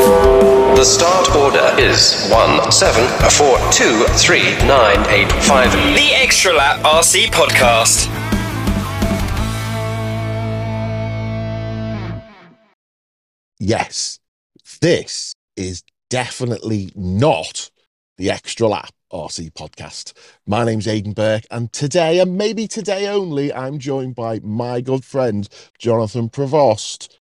The start order is one seven four two three nine eight five. The Extra Lap RC Podcast. Yes, this is definitely not the Extra Lap RC podcast. My name's Aidan Burke, and today, and maybe today only, I'm joined by my good friend Jonathan Prevost.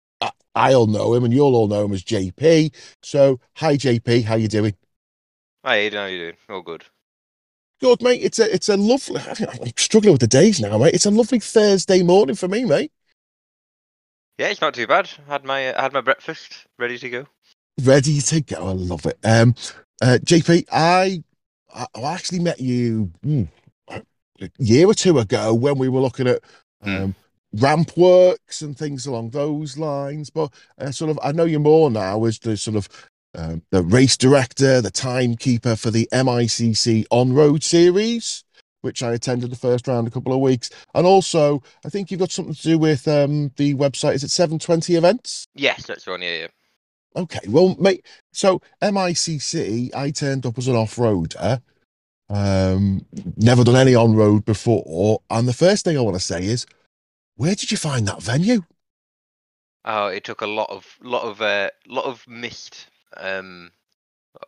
I- I'll know him, and you'll all know him as JP. So, hi JP, how you doing? Hi, Aidan. How you doing? All good. Good, mate. It's a it's a lovely. I'm struggling with the days now, mate. It's a lovely Thursday morning for me, mate. Yeah, it's not too bad. Had my uh, had my breakfast ready to go. ready to go. I love it. Um, uh, JP, I I I actually met you hmm, a year or two ago when we were looking at um, ramp works and things along those lines. But uh, sort of, I know you more now as the sort of um, the race director, the timekeeper for the MICC on road series. Which I attended the first round a couple of weeks, and also I think you've got something to do with um, the website. Is it Seven Twenty Events? Yes, that's one. Yeah, yeah. Okay, well, mate. So MICC, I turned up as an off-roader. Um, never done any on-road before, and the first thing I want to say is, where did you find that venue? Oh, it took a lot of lot of uh, lot of missed. Um,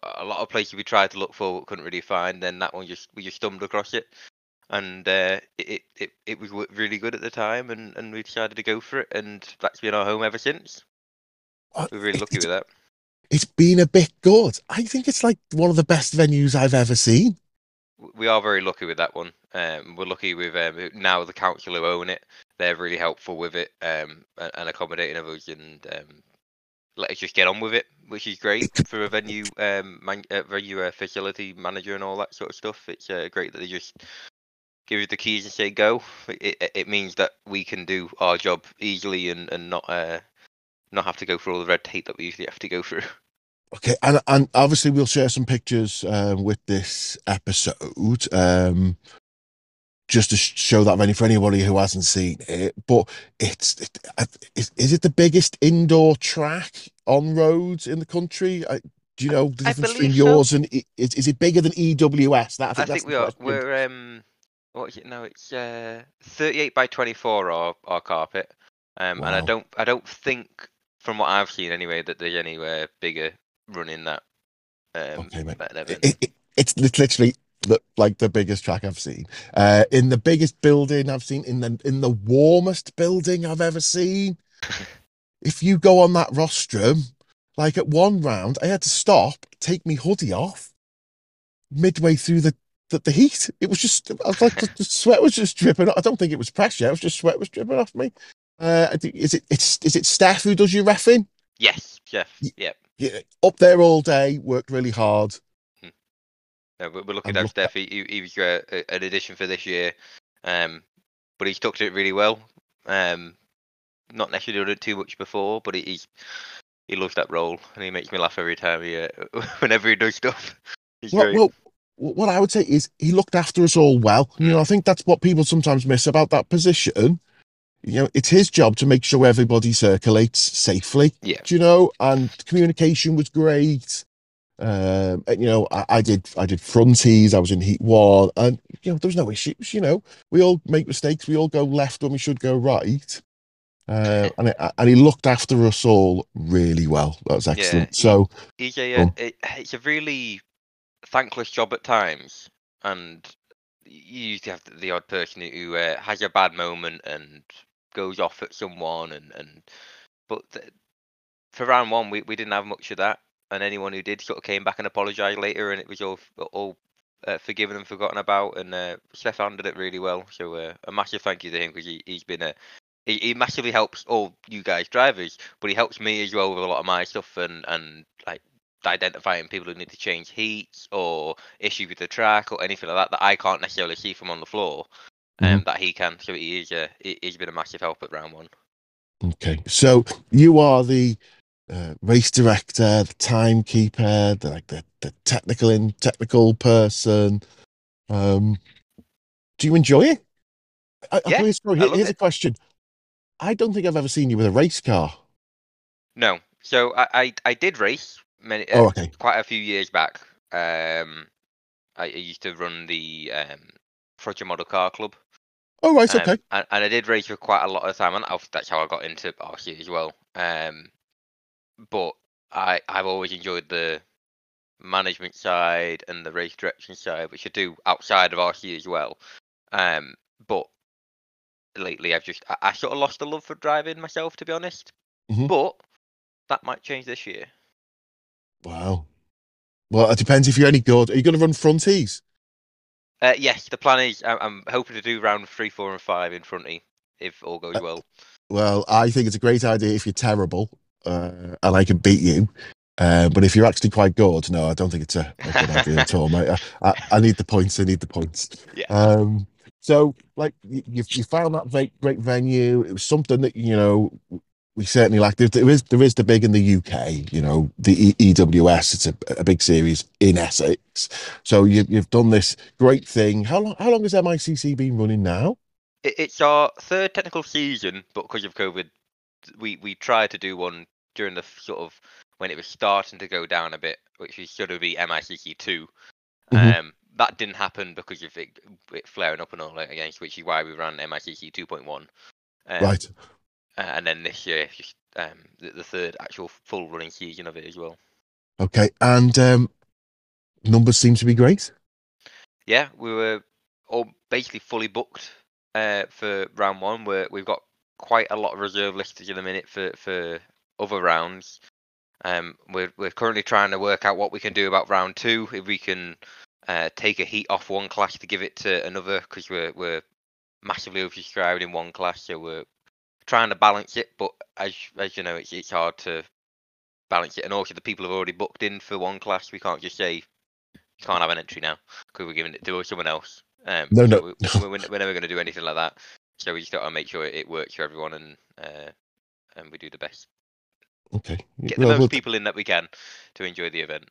a lot of places we tried to look for but couldn't really find. Then that one just we just stumbled across it, and uh, it, it it it was really good at the time, and and we decided to go for it, and that's been our home ever since. Uh, We're really it- lucky with that. it's been a bit good. I think it's like one of the best venues I've ever seen. we are very lucky with that one. Um, we're lucky with um, now the council who own it. They're really helpful with it um, and, and accommodating of us and um, let us just get on with it, which is great for a venue um, man, uh, venue uh, facility manager and all that sort of stuff. It's uh, great that they just give us the keys and say go. It, it, it means that we can do our job easily and, and not uh, not have to go through all the red tape that we usually have to go through. Okay, and and obviously we'll share some pictures um, with this episode, um, just to show that venue for anybody who hasn't seen it. But it's it, is, is it the biggest indoor track on roads in the country? I, do you know the difference between so. yours and is, is it bigger than EWS? That I I think, think, that's we are. We're um, what is it now? It's uh, 38 by 24 our our carpet. Um, and I don't I don't think from what I've seen anyway that there's anywhere bigger running that. Um, Okay, mate. that It- event. it- it- it's literally the, like the biggest track I've seen. Uh, in the biggest building I've seen, in the in the warmest building I've ever seen. if you go on that rostrum, like at one round, I had to stop, take me hoodie off, midway through the the, the heat. It was just, I was like, the, the sweat was just dripping. I don't think it was pressure. It was just sweat was dripping off me. Uh, I think, is it it's is it Steph who does your refing? yes, Jeff. Yep. Yeah, up there all day, worked really hard. No, we're, we're looking at Steph. He, he, he was uh, an addition for this year, um, but he's tucked it really well. Um, not necessarily done it too much before, but he, he's he loves that role, and he makes me laugh every time he uh, whenever he does stuff. He's Well, great. well, what I would say is he looked after us all well. You know, I think that's what people sometimes miss about that position. You know, it's his job to make sure everybody circulates safely. Yeah. Do you know? And communication was great. Um, and, you know, I, I did I did fronties. I was in heat one, and you know, there was no issues. You know, we all make mistakes. We all go left when we should go right. Uh, and it, and he looked after us all really well. That was excellent. he- so He's a, Go uh, it, it's a really thankless job at times, and you usually have the, odd person who uh, has a bad moment and goes off at someone, and and but th- for round one we, we didn't have much of that, and anyone who did sort of came back and apologised later, and it was all all uh, forgiven and forgotten about, and uh, Stefan did it really well. So uh, a massive thank you to him because he, he's been a he, he massively helps all you guys drivers, but he helps me as well with a lot of my stuff and and like identifying people who need to change heats or issue with the track or anything like that that I can't necessarily see from on the floor. Um, that he can. So he is a he, he's been a massive help at round one. Okay, so you are the uh, race director, the timekeeper, the like the, the technical in technical person. Um, do you enjoy it? I, Yeah, here's, sorry, I here- love here's a question. I don't think I've ever seen you with a race car. No. So I, I, I did race many Oh, uh, okay. quite a few years back. Um, I, I used to run the um, Frodsham Model Car Club. Oh, right. Um, Okay. and, and I did race for quite a lot of time, and that's how I got into RC as well. Um, but I I've always enjoyed the management side and the race direction side, which I do outside of RC as well. Um, but lately I've just I, I sort of lost the love for driving myself, to be honest. Mhm. But that might change this year. Wow. Well, it depends if you're any good. Are you going to run fronties? Uh, yes, the plan is I'm, I'm hoping to do round three, four, and five in fronty if all goes Uh, well. Well, I think it's a great idea if you're terrible uh, and I can beat you. Uh, but if you're actually quite good, no, I don't think it's a, a good idea at all, mate. I, I, I need the points. I need the points. Yeah. Um, so, like, you, you you found that great, great venue. It was something that you know we certainly like. There, there is there is the big in the UK. You know, the e- EWS. It's a, a big series in Essex. So you, you've done this great thing. How long? How long has MICC been running now? It, it's our third technical season, but because of COVID, we we tried to do one during the sort of when it was starting to go down a bit, which was sort of be MICC 2 Mhm. Um, that didn't happen because of it, it flaring up and all that again, which is why we ran MICC 2.1. Um, right. uh, and then this year, just um, the, the third actual full running season of it as well. Okay. And um, numbers seem to be great. Yeah, we were all basically fully booked uh, for round one. We're, we've got quite a lot of reserve lists in a minute for, for other rounds. Um, we're we're currently trying to work out what we can do about round two. If we can uh, take a heat off one class to give it to another, because we're we're massively oversubscribed in one class, so we're trying to balance it. But as as you know, it's it's hard to balance it, and also the people have already booked in for one class. We can't just say you can't have an entry now because we're giving it to someone else. Um, No, so no. we, we're, we're never going to do anything like that. So we just got to make sure it works for everyone, and uh, and we do the best. Okay. Get the well, most well, people in that we can to enjoy the event.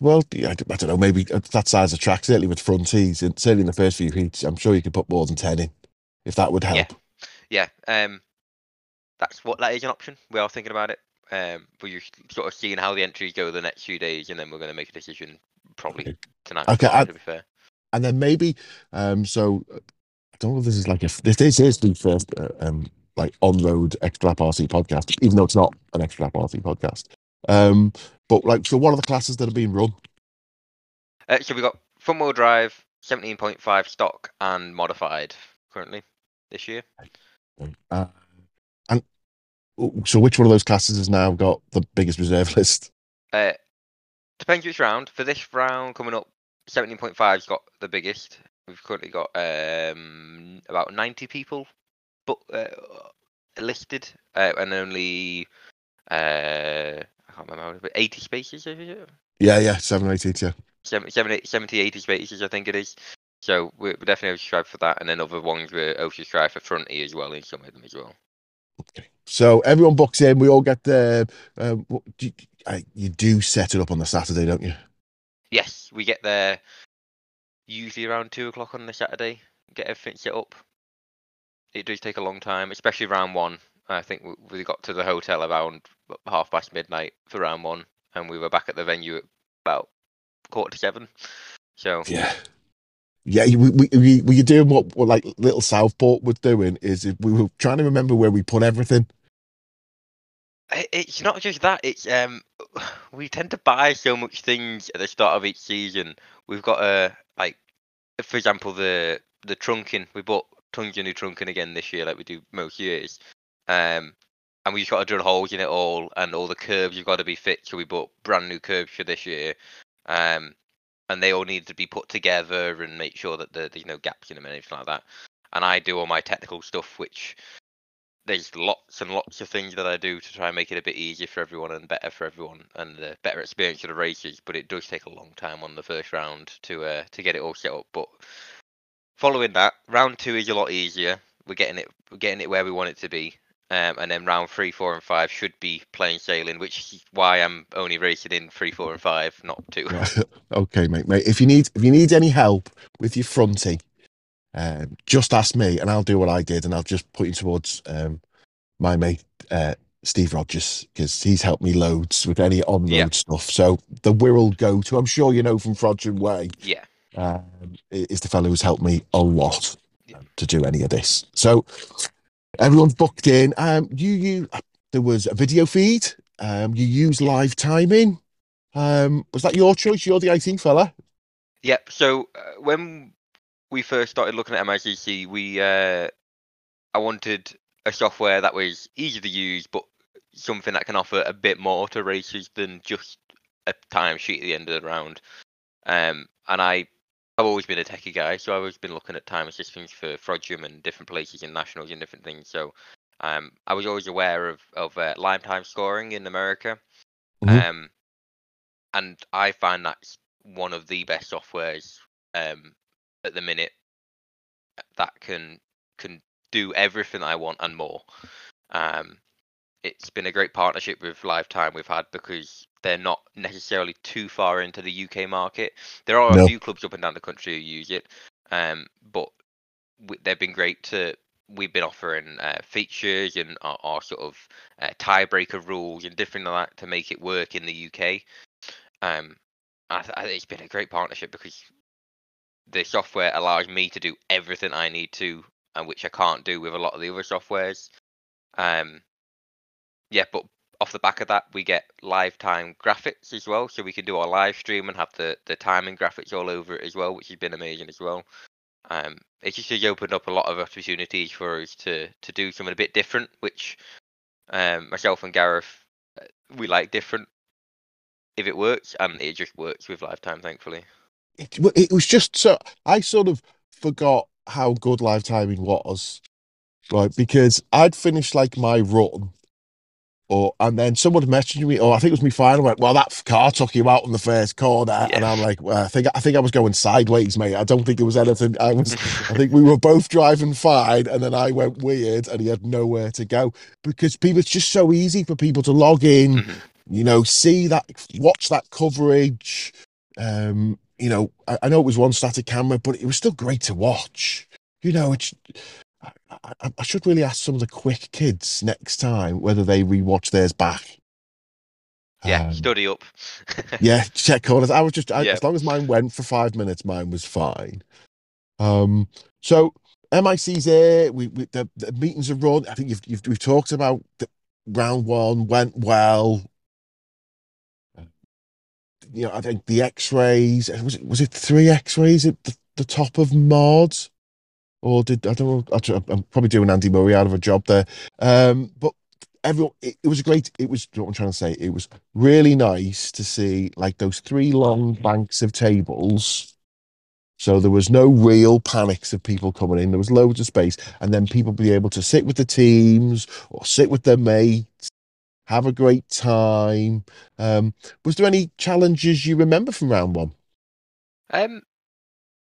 well, I don't know. Maybe that size of track, certainly with fronties, and certainly in the first few heats, I'm sure you could put more than ten in, if that would help. Yeah, yeah. um, that's what that is an option. We are thinking about it. Um, we're sort of seeing how the entries go the next few days, and then we're going to make a decision probably Okay. tonight. Okay, I- to be fair. And then maybe, um, so uh, I don't know if this is like a this, this is the first uh, um like on road extra lap RC podcast, even though it's not an extra lap RC podcast. Um, but like, so what are the classes that are being run? Uh, so we got front wheel drive, 17.5 stock, and modified currently this year. Uh, and so, which one of those classes has now got the biggest reserve list? Uh, depends which round. For this round coming up, 17.5's got the biggest. We've currently got um, about 90 people but, uh, listed, uh, and only uh, I can't remember, but 80 spaces. Yeah, yeah, 780, yeah. 70, 70, 70, 80 spaces, I think it is. So we're definitely oversubscribed for that, and then other ones we're oversubscribed for fronty as well in some of them as well. Okay. So everyone books in. We all get there. What, do you, I, you do set it up on the Saturday, don't you? Yes, we get there usually around two o'clock on the Saturday. Get everything set up. It does take a long time, especially round one. I think we, we got to the hotel around half past midnight for round one, and we were back at the venue at about quarter to seven. So Yeah. Yeah, we, we, we, we were doing what, what like little Southport was doing is we were trying to remember where we put everything. It's not just that. It's um, we tend to buy so much things at the start of each season. We've got a like, for example, the the trunking. We bought tons of new trunking again this year, like we do most years. Um, and we just got to drill holes in it all, and all the curves have got to be fit. So we bought brand new curves for this year. Um, and they all need to be put together and make sure that the, there's no gaps in them and anything like that. And I do all my technical stuff, which there's lots and lots of things that I do to try and make it a bit easier for everyone and better for everyone and a better experience for the races. But it does take a long time on the first round to uh, to get it all set up. But following that, round two is a lot easier. We're getting it we're getting it where we want it to be. Um, and then round three, four, and five should be plain sailing, which is why I'm only racing in three, four, and five, not two. okay, mate, mate. If you need if you need any help with your fronting, um, just ask me and I'll do what I did and I'll just put you towards um, my mate uh, Steve Rogers because he's helped me loads with any on road Yeah. stuff. So the Wirral go to, I'm sure you know from Frodsham Way, Yeah. Um, is the fellow who's helped me a lot um, to do any of this. So everyone's booked in. Um, you, you, there was a video feed. Um, you use live timing. Um, was that your choice? You're the IT fella. Yep. So uh, when we first started looking at MICC, we uh, I wanted a software that was easy to use, but something that can offer a bit more to races than just a timesheet at the end of the round. Um, and I, I've always been a techie guy, so I've always been looking at time systems for Frodsham and different places and nationals and different things. So um, I was always aware of of uh, LiveTime scoring in America. Mhm. Um, and I find that's one of the best softwares um, at the minute that can can do everything I want and more. Um, it's been a great partnership with LiveTime we've had because they're not necessarily too far into the UK market. There are No. a few clubs up and down the country who use it, um, but w- they've been great to. We've been offering uh, features and our, our sort of uh, tiebreaker rules and different like that to make it work in the UK. Um, I, th- I think it's been a great partnership because the software allows me to do everything I need to, and which I can't do with a lot of the other softwares. Um, yeah, but off the back of that, we get live time graphics as well, so we can do our live stream and have the the timing graphics all over it as well, which has been amazing as well. Um, it just has opened up a lot of opportunities for us to to do something a bit different, which um, myself and Gareth uh, we like different. If it works, and it just works with LiveTime, thankfully. it, it was just so I sort of forgot how good live timing was, right? Because I'd finished like my run, or and then someone messaged me, or I think it was me final. Went, well, that car took you out in the first corner, and I'm like, well, I think I think I was going sideways, mate. I don't think there was anything. I was, I think we were both driving fine, and then I went weird, and he had nowhere to go because people. It's just so easy for people to log in Mhm. you know, see that, watch that coverage. Um, you know, I, I know it was one static camera, but it was still great to watch. You know, it's. I, I, I should really ask some of the quick kids next time whether they rewatch theirs back. yeah, Um, study up. yeah, check corners. I was just I, Yeah. as long as mine went for five minutes, mine was fine. Um, so MIC's there. We, we the, the meetings are run. I think you've, you've we've talked about the round one went well. You know, I think the X-rays was it was it three X-rays at the, the top of Mod, or did I don't know? actually, I'm probably doing Andy Murray out of a job there. Um, but everyone, it, it was a great. It was what I'm trying to say. It was really nice to see like those three long banks of tables. So there was no real panics of people coming in. There was loads of space, and then people be able to sit with the teams or sit with their mates, have a great time. Um, was there any challenges you remember from round one? Um,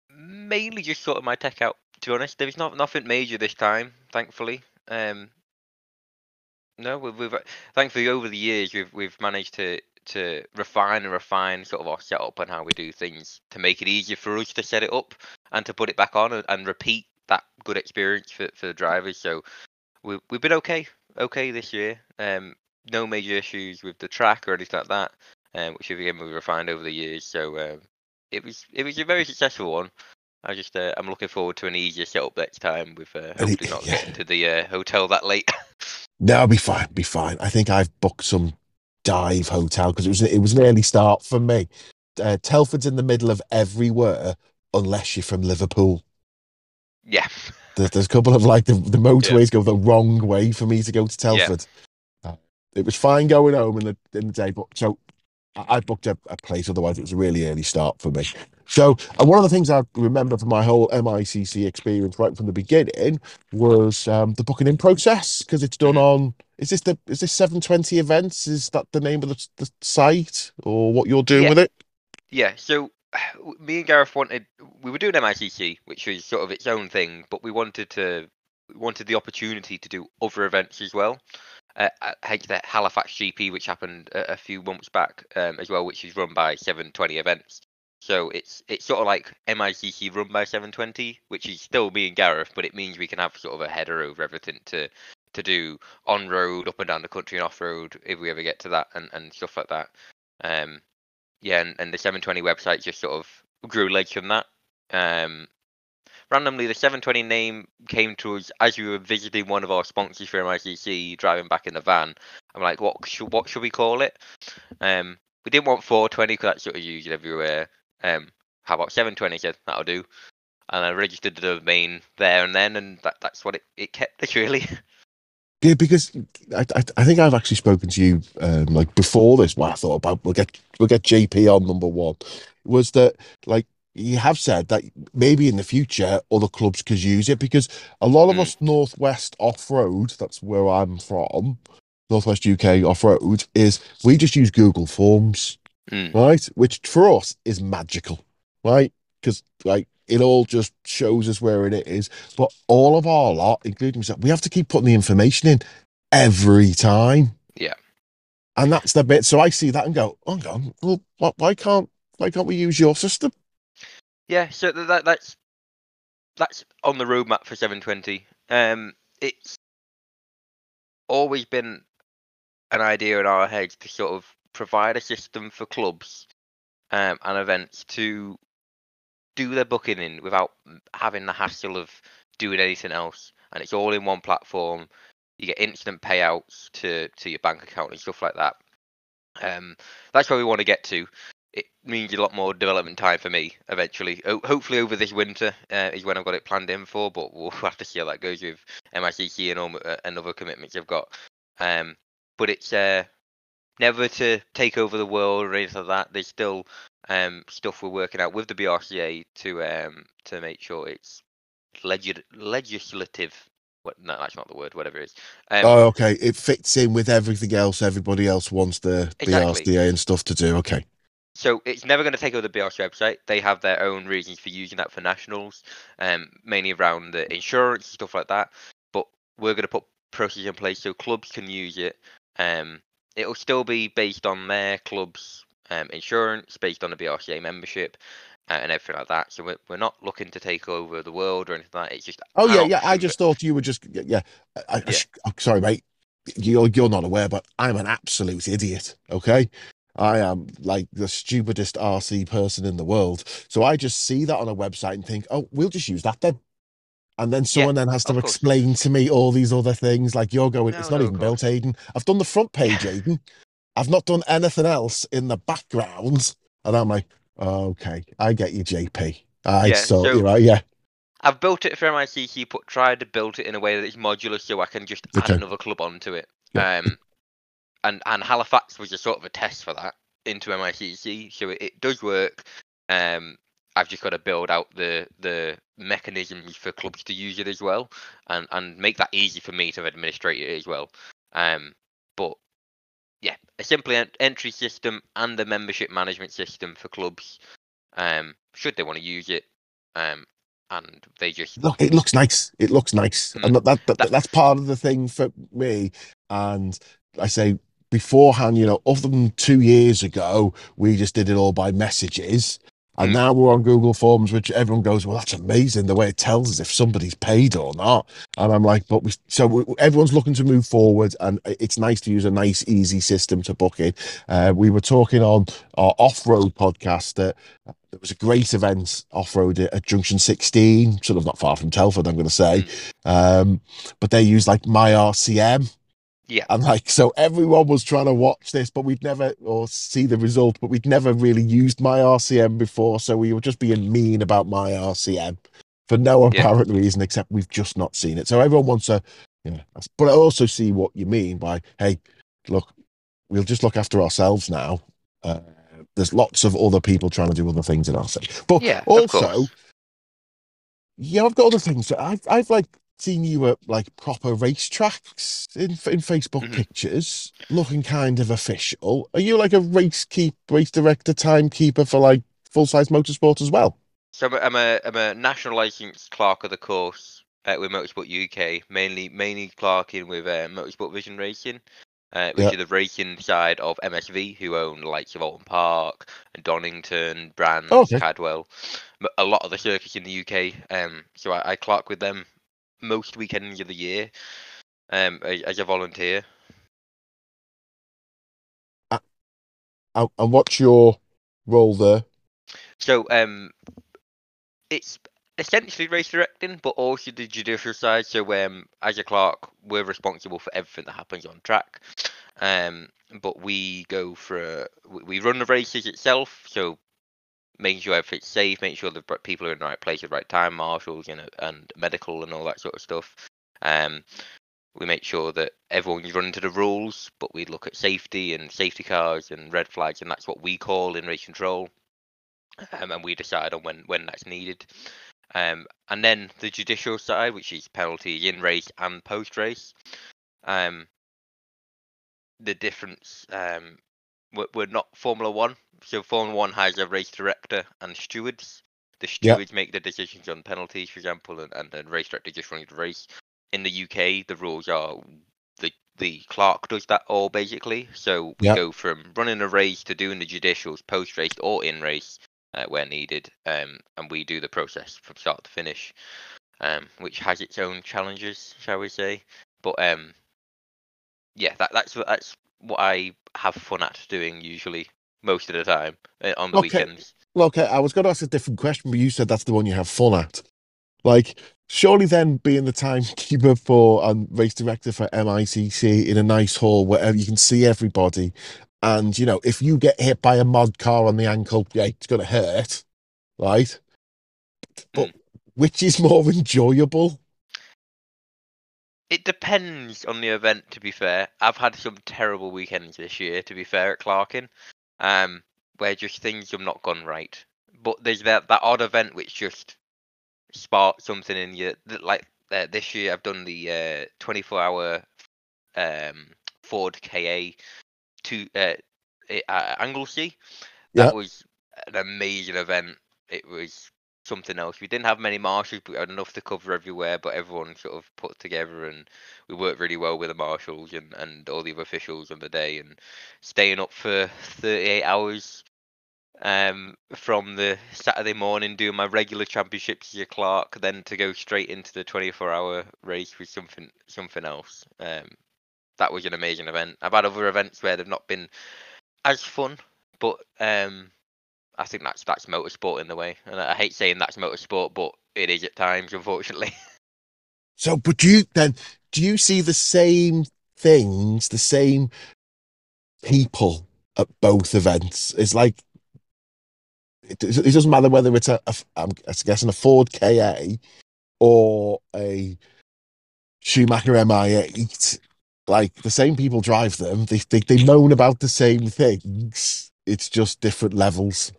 mainly just sorting my tech out. To be honest, there's not nothing major this time, thankfully. Um, no, we've, we've thankfully over the years we've we've managed to to refine and refine sort of our setup and how we do things to make it easier for us to set it up and to put it back on and, and repeat that good experience for, for the drivers. So we we've been okay okay this year. Um, no major issues with the track or anything like that. Um, which again we refined over the years. So um, it was it was a very successful one. I just uh, I'm looking forward to an easier setup next time with uh, it- hopefully not yeah. getting to the uh, hotel that late. No, I'll be fine. Be fine. I think I've booked some dive hotel because it was it was an early start for me. Uh, Telford's in the middle of everywhere unless you're from Liverpool. yeah, There's, there's a couple of like the, the motorways go the wrong way for me to go to Yeah. Telford. Uh, it was fine going home in the in the day, but so I, I booked a, a place. Otherwise, it was a really early start for me. So, and one of the things I remember from my whole MICC experience right from the beginning was um, the booking in process because it's done on. Is this the is this seven twenty events? Is that the name of the, the site or what you're doing Yeah. with it? yeah. So me and Gareth wanted we were doing MICC, which was sort of its own thing, but we wanted to we wanted the opportunity to do other events as well. Uh, the Halifax GP, which happened a, a few months back um, as well, which is run by 720 events. So it's it's sort of like MICC run by 720, which is still me and Gareth, but it means we can have sort of a header over everything to to do on road, up and down the country, and off road if we ever get to that, and, and stuff like that. Um, yeah, and, and the 720 website just sort of grew legs from that. Um, randomly, the 720 name came to us as we were visiting one of our sponsors for MICC, driving back in the van. I'm like, what should what should we call it? Um, we didn't want 420 because that's sort of used everywhere. Um, how about 720? said that'll do, and I registered the domain there and then, and that, that's what it, it kept us really. Yeah, because I, I, I think I've actually spoken to you um, like before this. What I thought about we'll get we'll get JP on number one was that like you have said that maybe in the future other clubs could use it because a lot of Mm. us northwest off road. That's where I'm from. Northwest UK off road is we just use Google Forms, Mm. right? Which for us is magical, right? Because like it all just shows us where it is. But all of our lot, including myself, we have to keep putting the information in every time. Yeah. And that's the bit. So I see that and go, oh, hang on, well, why, can't why can't we use your system? Yeah, so th- that that's that's on the roadmap for 720. Um, it's always been an idea in our heads to sort of provide a system for clubs um, and events to do their booking in without having the hassle of doing anything else, and it's all in one platform. You get instant payouts to to your bank account and stuff like that. Um, that's where we want to get to it means a lot more development time for me eventually. Ho- hopefully over this winter uh, is when I've got it planned in for, but we'll have to see how that goes with MICC and all uh, and other commitments I've got. Um, but it's uh, never to take over the world or anything like that. There's still um, stuff we're working out with the BRCA to um, to make sure it's legis- legislative. What, no, that's not the word. Whatever it is. Um, oh, okay. It fits in with everything else. Everybody else wants the Exactly. BRCA and stuff to do. Okay. So it's never going to take over the BRC website. They have their own reasons for using that for nationals, um, mainly around the insurance and stuff like that. But we're going to put processes in place so clubs can use it. Um, it'll still be based on their club's um, insurance, based on the BRCA membership, uh, and everything like that. So we're, we're not looking to take over the world or anything like that. It's just Oh yeah, yeah. I just thought you were just yeah. I, I, Yeah. I'm sorry, mate. You're you're not aware, but I'm an absolute idiot. Okay, I am like the stupidest RC person in the world. So I just see that on a website and think, oh, we'll just use that then. And then someone then has to of course. explain to me all these other things. Like you're going, No, it's not no, even built, Aiden. I've done the front page, Aiden. I've not done anything else in the background. And I'm like, okay, I get you, JP. I Yeah, saw so- you right, yeah. I've built it for MICC, but tried to build it in a way that it's modular, so I can just Okay. add another club onto it. Yeah. Um, and and Halifax was a sort of a test for that into MICC, so it, it does work. Um, I've just got to build out the the mechanisms for clubs to use it as well, and and make that easy for me to administrate it as well. Um, but yeah, a simple en- entry system and a membership management system for clubs. Um, should they want to use it, um, and they just look it looks nice it looks nice Mm. and that, that, that, That- that's part of the thing for me and i say beforehand you know other than two years ago we just did it all by messages and now we're on google forms which everyone goes well that's amazing the way it tells us if somebody's paid or not. And i'm like but we so we, everyone's looking to move forward and it's nice to use a nice easy system to book in. Uh, we were talking on our off-road podcast that there was a great event off-road at, at Junction 16, sort of not far from Telford, I'm going to say. Um, but they use like MyRCM, yeah. and like so everyone was trying to watch this, but we'd never or see the result, but we'd never really used MyRCM before, so we were just being mean about MyRCM for no Yeah. apparent reason except we've just not seen it. So everyone wants to, you know, but I also see what you mean by hey, look, we'll just look after ourselves now. Uh, there's lots of other people trying to do other things in our city. But Yeah, also, yeah, I've got other things. I've, I've like seen you at like proper racetracks in in Facebook Mhm. pictures, looking kind of official. Are you like a race keep, race director, timekeeper for like full size motorsport as well? So I'm a, I'm a I'm a national licensed clerk of the course uh, with Motorsport UK, mainly mainly clerking with uh, Motorsport Vision Racing, uh, which Yeah. is the racing side of MSV, who own the likes of Oulton Park and Donington, Brands, Oh, okay. Cadwell, a lot of the circuits in the UK. Um, so I, I clerk with them most weekends of the year. um, as a volunteer. And, and what's your role there? So um, it's essentially race directing, but also the judicial side. So um, as a clerk, we're responsible for everything that happens on track. Um, but we go for we run the races itself. So making sure everything's safe, making sure the people are in the right place at the right time, marshals, you know, and medical and all that sort of stuff. Um, we make sure that everyone's running to the rules, but we look at safety and safety cars and red flags, and that's what we call in race control. Um, and we decide on when when that's needed. Um, and then the judicial side, which is penalties in race and post race. Um, the difference, um, we're, we're not Formula One. So Formula One has a race director and stewards. The stewards make the decisions on penalties, for example, and, and the race director just runs the race. In the UK, the rules are the the clerk does that all basically. So we Yeah. go from running a race to doing the judicials post race or in race uh, where needed, um, and we do the process from start to finish, um, which has its own challenges, shall we say? But um, yeah, that, that's that's what I have fun at doing usually most of the time uh, on the Okay. weekends. Well, okay, I was going to ask a different question, but you said that's the one you have fun at. Like, surely then being the timekeeper for and race director for MICC in a nice hall where you can see everybody, and you know, if you get hit by a mod car on the ankle, yeah, it's going to hurt, right? But which is more enjoyable? It depends on the event. To be fair, I've had some terrible weekends this year. To be fair, at Clarkin, um, where just things have not gone right. But there's that that odd event which just sparked something in you. That, like uh, this year, I've done the uh, 24 hour um, Ford KA to uh, uh, Anglesey. That Yeah. was an amazing event. It was something else. We didn't have many marshals, but we had enough to cover everywhere. But everyone sort of put together, and we worked really well with the marshals and, and all the other officials on the day, and staying up for 38 hours um, from the Saturday morning, doing my regular championships as a clerk, then to go straight into the 24-hour race was something something else. Um, that was an amazing event. I've had other events where they've not been as fun, but um, I think that's that's motorsport in the way, and I hate saying that's motorsport, but it is at times, unfortunately. So, but do you then do you see the same things, the same people at both events? It's like it, it doesn't matter whether it's a, a I'm guessing a Ford KA or a Schumacher MI8. Like the same people drive them. They they, they moan about the same things. It's just different levels.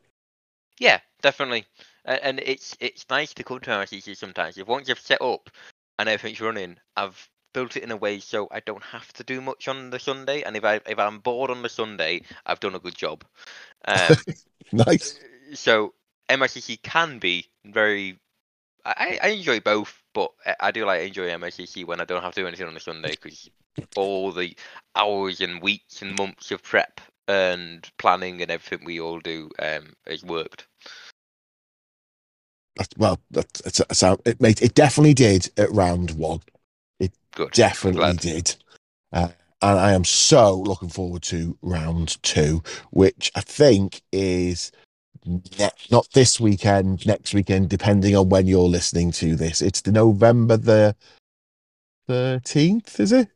Yeah, definitely. And, and it's it's nice to come to RCC sometimes. If once you've set up and everything's running, I've built it in a way so I don't have to do much on the Sunday. And if I if I'm bored on the Sunday, I've done a good job. Um, Nice. so MICC can be very. I, I enjoy both, but I- do like enjoy MICC when I don't have to do anything on a Sunday because all the hours and weeks and months of prep and planning and everything we all do um, has worked. That's, well, that's, that's, that's, it made it definitely did at round one. It Good. definitely glad. did. Uh, and I am so looking forward to round two, which I think is ne- not this weekend, next weekend, depending on when you're listening to this. It's the November the 13th, is it?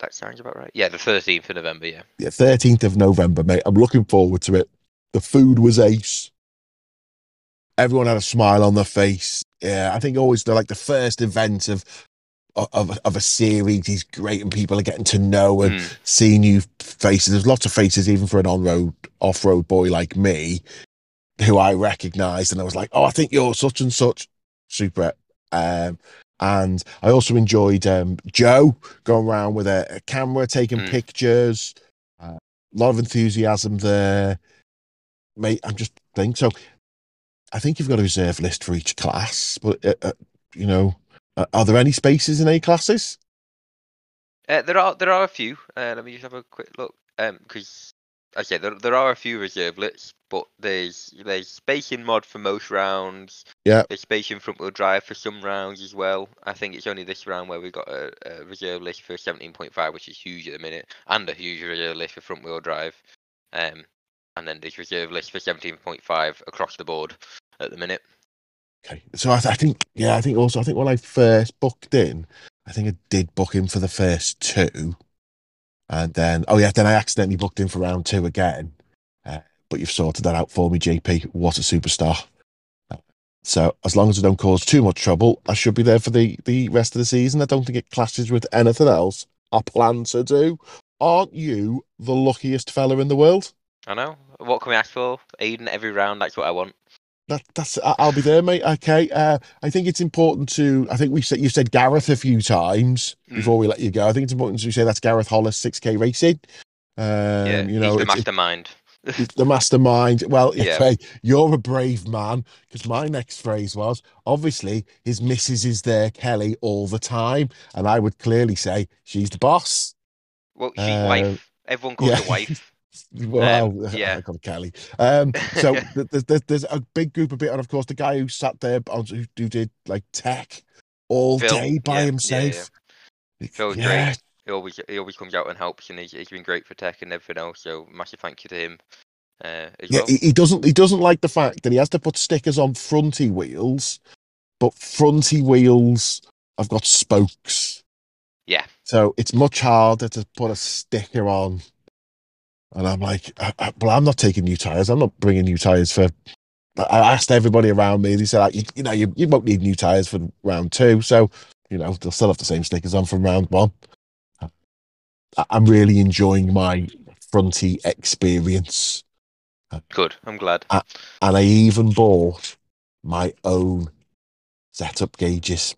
That sounds about right. Yeah, the 13th of November, yeah. Yeah, 13th of November, mate. I'm looking forward to it. The food was ace. Everyone had a smile on their face. Yeah, I think always the like the first event of of of a series is great, and people are getting to know and Mm. see new faces. There's lots of faces, even for an on-road, off-road boy like me, who I recognised, and I was like, "Oh, I think you're such and such." Super. Um, and I also enjoyed um, Joe going around with a, a camera, taking Mm. pictures. A lot of enthusiasm there, mate. I'm just think so. I think you've got a reserve list for each class, but uh, uh, you know, uh, are there any spaces in A classes? Uh, there are there are a few. Uh, let me just have a quick look. Um, because okay, there, there are a few reserve lists, but there's there's space in mod for most rounds. Yeah. There's space in front wheel drive for some rounds as well. I think it's only this round where we've got a, a reserve list for 17.5, which is huge at the minute, and a huge reserve list for front wheel drive. Um, and then there's reserve list for 17.5 across the board at the minute. Okay, so I, th- I think yeah, I think also I think when I first booked in, I think I did book in for the first two, and then oh yeah, then I accidentally booked in for round two again. Uh, but you've sorted that out for me, JP. What a superstar! So as long as I don't cause too much trouble, I should be there for the the rest of the season. I don't think it clashes with anything else I plan to do. Aren't you the luckiest fella in the world? I know. What can we ask for? Aiden every round. That's what I want. That, that's I'll be there, mate. Okay. Uh, I think it's important to. I think we said you said Gareth a few times Mm. before we let you go. I think it's important to say that's Gareth Hollis, six K Racing. Um, yeah, you know, he's the it's- mastermind. it's the mastermind. Well, Yeah. you're a brave man because my next phrase was obviously his missus is there, Kelly, all the time, and I would clearly say she's the boss. Well, she Uh, wife. Everyone calls yeah. her wife. Well, yeah. I got Kelly. Um, so th- th- th- there's a big group of it, and of course the guy who sat there on- who, who did like tech all Phil, day by yeah, yeah, himself. Phil's Yeah, great. He always he always comes out and helps, and he's, he's been great for tech and everything else. So massive thank you to him uh, yeah. well. He, he doesn't. He doesn't like the fact that he has to put stickers on fronty wheels, but fronty wheels have got spokes. Yeah. So it's much harder to put a sticker on. And I'm like, I, I, well, I'm not taking new tires. I'm not bringing new tires for. I I asked everybody around me. They said, like, you, you know, you, you won't need new tires for round two. So, you know, they'll still have the same stickers on from round one. I, I'm really enjoying my fronty experience. Good. I'm glad. And I even bought my own setup gauges.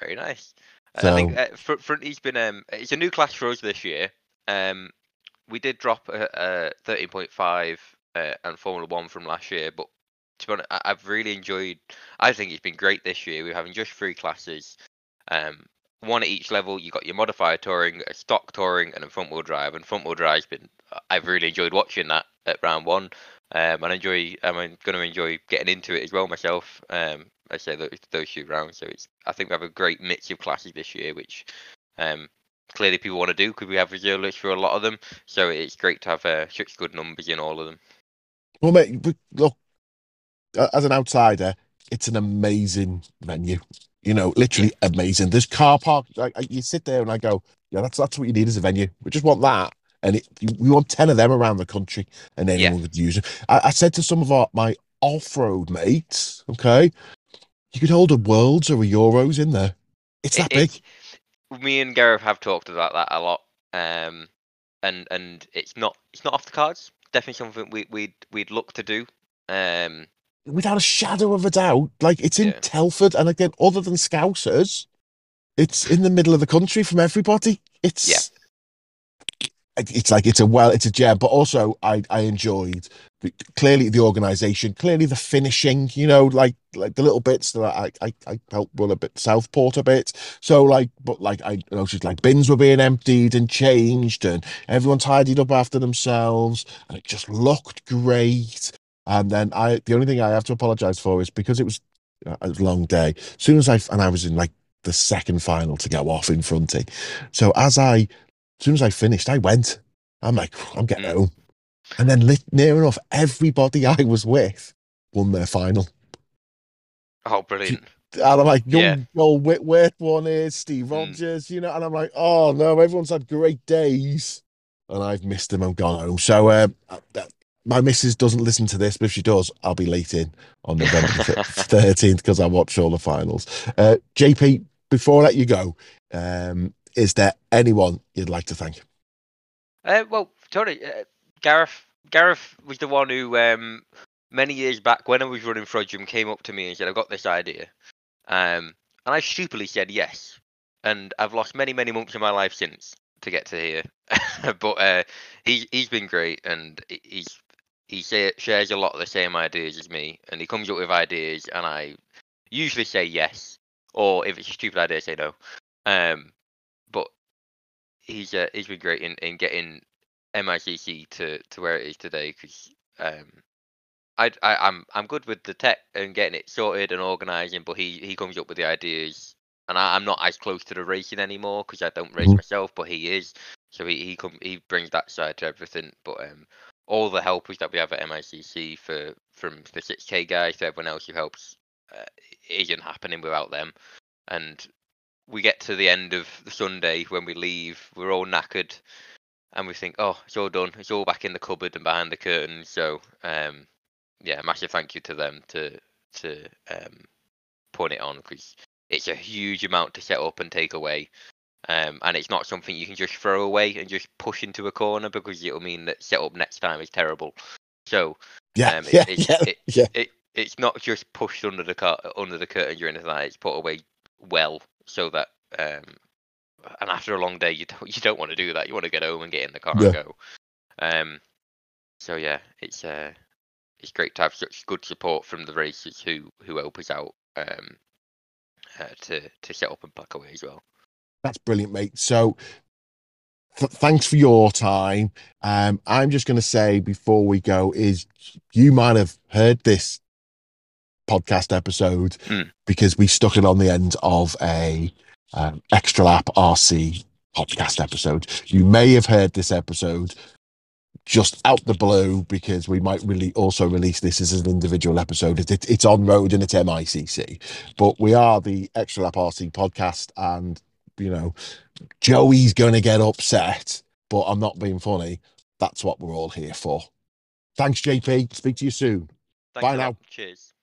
Very nice. And I think uh, fr- fronty's been um, it's a new class for us this year. Um, we did drop a, a 13.5 uh, and Formula One from last year, but to be honest, I- I've really enjoyed. I think it's been great this year. We're having just three classes, um, one at each level. You got your modified touring, a stock touring, and a front wheel drive. And front wheel drive's been. I've really enjoyed watching that at round one. Um, and enjoy. I'm going to enjoy getting into it as well myself. Um, I say those those two rounds. So it's. I think we have a great mix of classes this year, which um, clearly people want to do because we have reserve lists for a lot of them. So it's great to have uh, such good numbers in all of them. Well, mate, look, as an outsider, it's an amazing venue. You know, literally amazing. There's car park. Like you sit there and I go, yeah, that's that's what you need as a venue. We just want that, and it, we want ten of them around the country, and Yeah. anyone could use it. I, I said to some of our my off-road mates, okay, you could hold a worlds or a Euros in there. It's that It- big. it's- me and Gareth have talked about that a lot. Um, and and it's not it's not off the cards. Definitely something we we'd we'd look to do. Um, without a shadow of a doubt. Like it's in Yeah. Telford, and again, other than Scousers, it's in the middle of the country from everybody. It's Yeah. It- It's like it's a well, it's a gem, but also I I enjoyed the, clearly the organisation, clearly the finishing. You know, like like the little bits that I I I helped run a bit Southport a bit. So like, but like I noticed like bins were being emptied and changed, and everyone tidied up after themselves, and it just looked great. And then I, the only thing I have to apologize for is because it was uh, a long day. As soon as I, and I was in like the second final to go off in fronty. So as I, as soon as I finished, I went. I'm like, I'm getting Mm. home. And then lit, near enough, everybody I was with won their final. oh, brilliant! And I'm like, young Yeah. Joel Whitworth won it, Steve Mm. Rogers, you know, and I'm like, oh no, everyone's had great days. And I've missed them and gone home. So um, uh, my missus doesn't listen to this, but if she does, I'll be late in on November thirteenth because I watched all the finals. Uh, JP, before I let you go, um, is there anyone you'd like to thank? Uh, well, Tony, uh, Gareth, Gareth was the one who, um, many years back when I was running Frodsham, came up to me and said, "I've got this idea," um, and I stupidly said yes. And I've lost many, many months of my life since to get to here. but uh, he he's been great, and he- he's he shares a lot of the same ideas as me, and he comes up with ideas, and I usually say yes, or if it's a stupid idea, say no. Um, but he's uh, he's been great in, in getting MICC to to where it is today because um, I, I I'm I'm good with the tech and getting it sorted and organising, but he he comes up with the ideas, and I, I'm not as close to the racing anymore because I don't race Mhm. myself, but he is, so he he come he brings that side to everything. But um, all the helpers that we have at MICC for from the 6K guys to everyone else who helps uh, isn't happening without them, and we get to the end of the Sunday when we leave, we're all knackered, and we think, oh, it's all done, it's all back in the cupboard and behind the curtain. So, um, yeah, massive thank you to them to to um, putting it on because it's a huge amount to set up and take away. Um, and it's not something you can just throw away and just push into a corner because it'll mean that set up next time is terrible. So Yeah, um, it- yeah, it's- yeah, it- yeah. it it's not just pushed under the car under the curtain or anything like that. It's put away well so that um and after a long day you don't you don't want to do that. You want to get home and get in the car Yeah. and go. Um so yeah, it's uh it's great to have such good support from the racers who who help us out um uh, to to set up and pack away as well. That's brilliant, mate. So, th- thanks for your time. Um, I'm just going to say before we go is you might have heard this podcast episode Mm. because we stuck it on the end of a um, extra lap RC podcast episode. You may have heard this episode just out the blue because we might really also release this as an individual episode. It, it- it's on road and it's MICC, but we are the extra lap RC podcast and you know, Joey's going to get upset, but I'm not being funny. That's what we're all here for. Thanks, JP. Speak to you soon. Thanks Bye now. Cheers.